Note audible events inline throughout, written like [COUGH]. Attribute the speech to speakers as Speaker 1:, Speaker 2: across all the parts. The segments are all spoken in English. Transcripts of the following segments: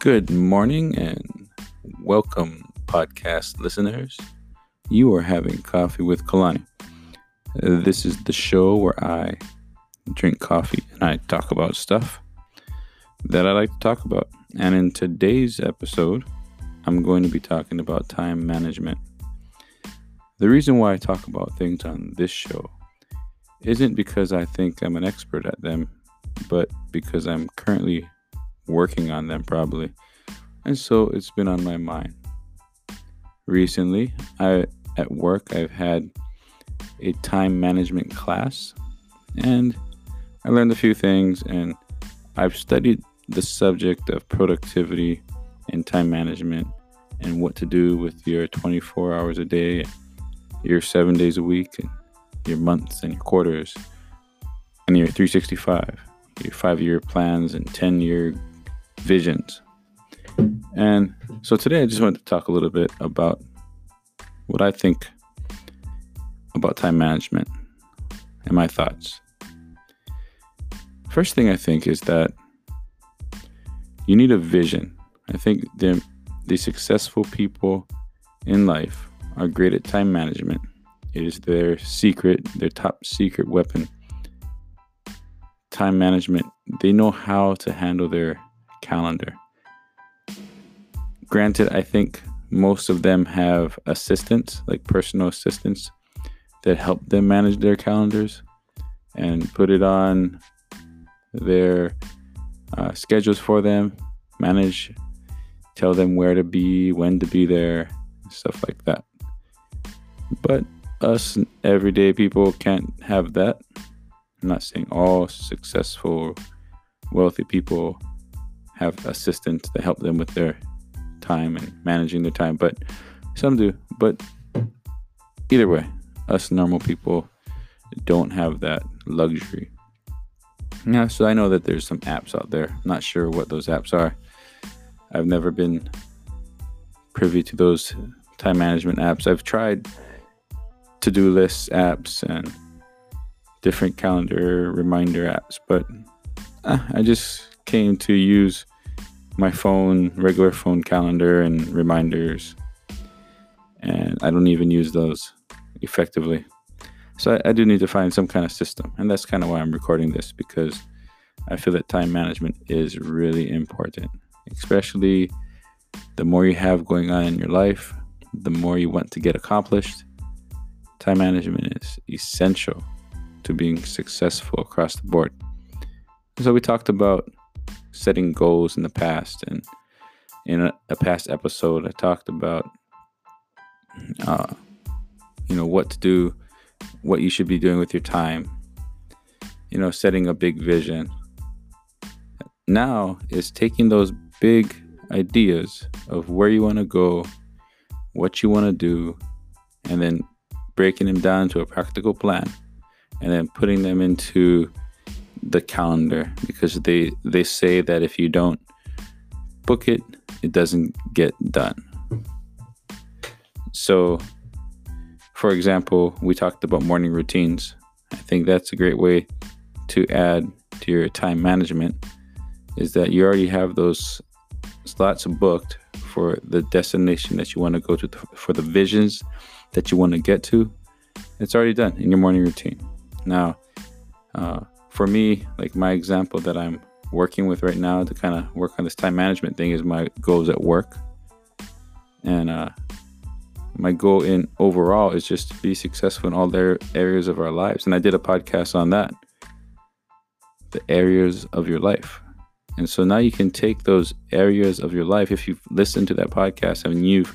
Speaker 1: Good morning and welcome, podcast listeners. You are having coffee with Kalani. This is the show where I drink coffee and I talk about stuff that I like to talk about. And in today's episode, I'm going to be talking about time management. The reason why I talk about things on this show isn't because I think I'm an expert at them, but because I'm currently working on them probably. And so it's been on my mind. Recently, I at work I've had a time management class and I learned a few things and I've studied the subject of productivity and time management and what to do with your 24 hours a day, your 7 days a week and your months and your quarters and your 365, your 5-year plans and 10-year visions. And so today I just wanted to talk a little bit about what I think about time management and my thoughts. First thing I think is that you need a vision. I think the, the successful people in life are great at time management. It is their secret, their top secret weapon. Time management, they know how to handle their calendar. Granted, I think most of them have assistants, like personal assistants, that help them manage their calendars and put it on their uh, schedules for them, manage, tell them where to be, when to be there, stuff like that. But us everyday people can't have that. I'm not saying all successful, wealthy people have assistants that help them with their time and managing their time, but some do. But either way, us normal people don't have that luxury. Yeah, so I know that there's some apps out there. I'm not sure what those apps are. I've never been privy to those time management apps. I've tried to do lists apps and different calendar reminder apps, but uh, I just came to use my phone, regular phone calendar and reminders, and I don't even use those effectively. So I, I do need to find some kind of system, and that's kind of why I'm recording this because I feel that time management is really important, especially the more you have going on in your life, the more you want to get accomplished. Time management is essential to being successful across the board. So we talked about setting goals in the past, and in a, a past episode, I talked about, uh, you know, what to do, what you should be doing with your time. You know, setting a big vision. Now is taking those big ideas of where you want to go, what you want to do, and then breaking them down to a practical plan, and then putting them into the calendar because they they say that if you don't book it, it doesn't get done. So, for example, we talked about morning routines. I think that's a great way to add to your time management is that you already have those slots booked for the destination that you want to go to for the visions that you want to get to. It's already done in your morning routine. Now, uh, for me, like my example that I'm working with right now to kind of work on this time management thing is my goals at work. And uh, my goal in overall is just to be successful in all their areas of our lives. And I did a podcast on that the areas of your life. And so now you can take those areas of your life, if you've listened to that podcast and you've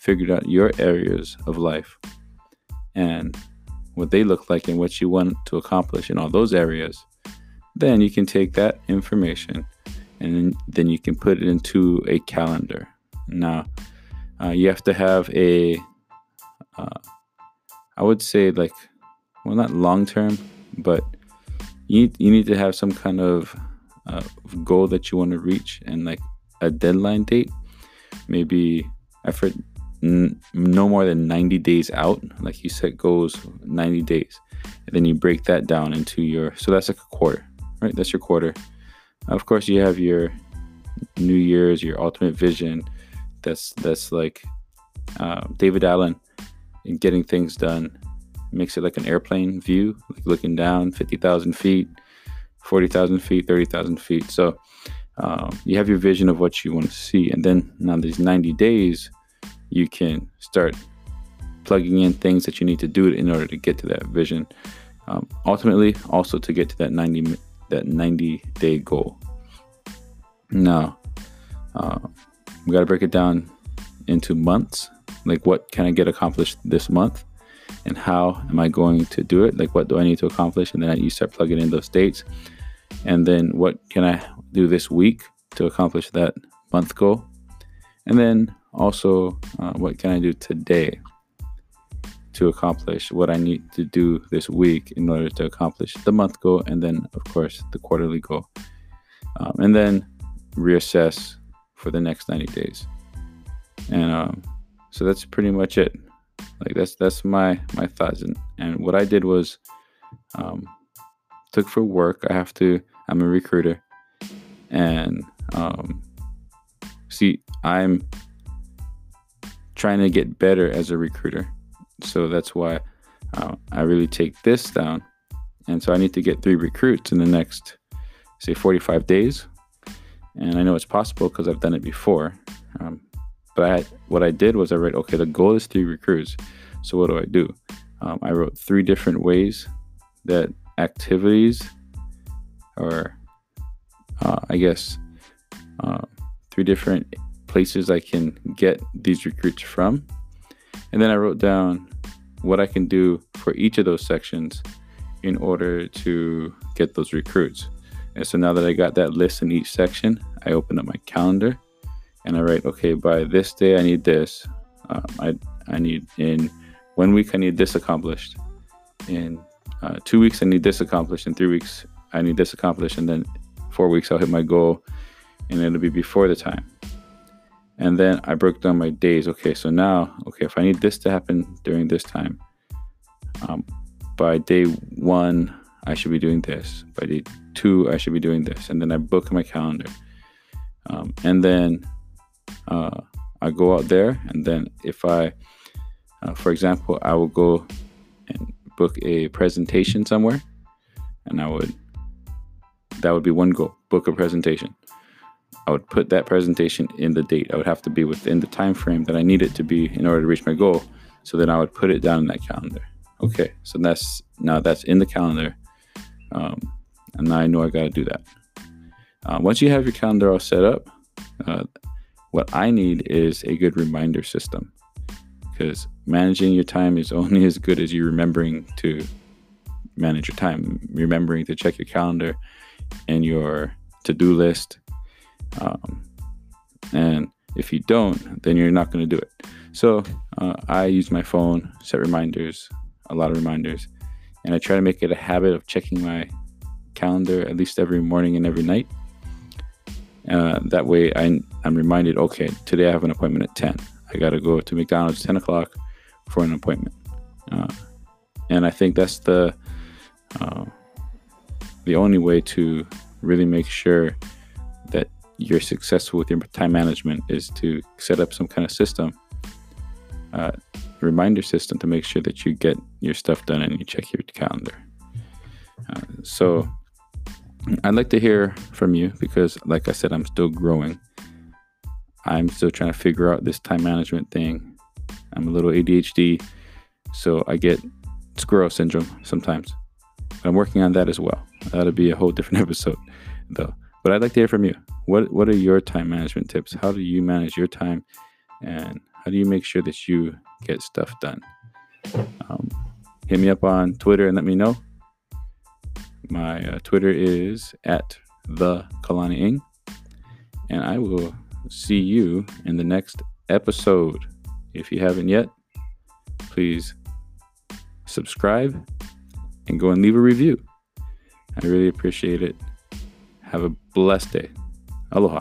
Speaker 1: figured out your areas of life and what they look like and what you want to accomplish in all those areas, then you can take that information and then you can put it into a calendar. Now, uh, you have to have a, uh, I would say like, well, not long term, but you need, you need to have some kind of uh, goal that you want to reach and like a deadline date. Maybe effort n- no more than 90 days out. Like you set goals 90 days, and then you break that down into your. So that's like a quarter, right? That's your quarter. Of course, you have your New Year's, your ultimate vision. That's that's like uh, David Allen and getting things done. Makes it like an airplane view, like looking down 50,000 feet, 40,000 feet, 30,000 feet. So um, you have your vision of what you want to see. And then now these 90 days, you can start plugging in things that you need to do in order to get to that vision. Um, ultimately, also to get to that 90 that 90 day goal. Now, uh, we got to break it down into months. Like, what can I get accomplished this month? And how am I going to do it? Like, what do I need to accomplish? And then you start plugging in those dates. And then, what can I do this week to accomplish that month goal? And then also, uh, what can I do today to accomplish what I need to do this week in order to accomplish the month goal? And then, of course, the quarterly goal. Um, and then reassess for the next 90 days. And um, so that's pretty much it. Like that's that's my my thoughts. And, and what I did was um, took for work. I have to. I'm a recruiter, and um, see, I'm trying to get better as a recruiter. So that's why uh, I really take this down. And so I need to get three recruits in the next, say, 45 days and I know it's possible because I've done it before. Um, but I what I did was I wrote, okay, the goal is three recruits. So what do I do? Um, I wrote three different ways that activities, or uh, I guess uh, three different places I can get these recruits from, and then I wrote down what I can do for each of those sections in order to get those recruits. And so now that I got that list in each section, I open up my calendar and I write, okay, by this day I need this. Um, I I need in one week I need this accomplished. In uh, two weeks I need this accomplished. In three weeks I need this accomplished. And then four weeks I'll hit my goal, and it'll be before the time. And then I broke down my days. Okay, so now, okay, if I need this to happen during this time, um, by day one I should be doing this. By day two, I should be doing this. And then I book my calendar. Um, and then uh, I go out there. And then if I, uh, for example, I will go and book a presentation somewhere. And I would, that would be one goal book a presentation. I would put that presentation in the date. I would have to be within the time frame that I need it to be in order to reach my goal. So then I would put it down in that calendar. Okay, so that's now that's in the calendar. Um, and now I know I got to do that. Uh, once you have your calendar all set up, uh, what I need is a good reminder system because managing your time is [LAUGHS] only as good as you remembering to manage your time, remembering to check your calendar and your to do list. Um, and if you don't, then you're not going to do it. So uh, I use my phone, set reminders, a lot of reminders, and I try to make it a habit of checking my calendar at least every morning and every night. Uh, that way, I, I'm reminded, okay, today I have an appointment at 10. I got to go to McDonald's 10 o'clock for an appointment. Uh, and I think that's the uh, the only way to really make sure you're successful with your time management is to set up some kind of system uh, reminder system to make sure that you get your stuff done and you check your calendar. Uh, so I'd like to hear from you because, like I said, I'm still growing. I'm still trying to figure out this time management thing. I'm a little ADHD, so I get squirrel syndrome sometimes. I'm working on that as well. That'll be a whole different [LAUGHS] episode, though. But I'd like to hear from you. What What are your time management tips? How do you manage your time, and how do you make sure that you get stuff done? Um, hit me up on Twitter and let me know. My uh, Twitter is at the Kalani Ing, and I will see you in the next episode. If you haven't yet, please subscribe and go and leave a review. I really appreciate it. Have a blessed day. Aloha.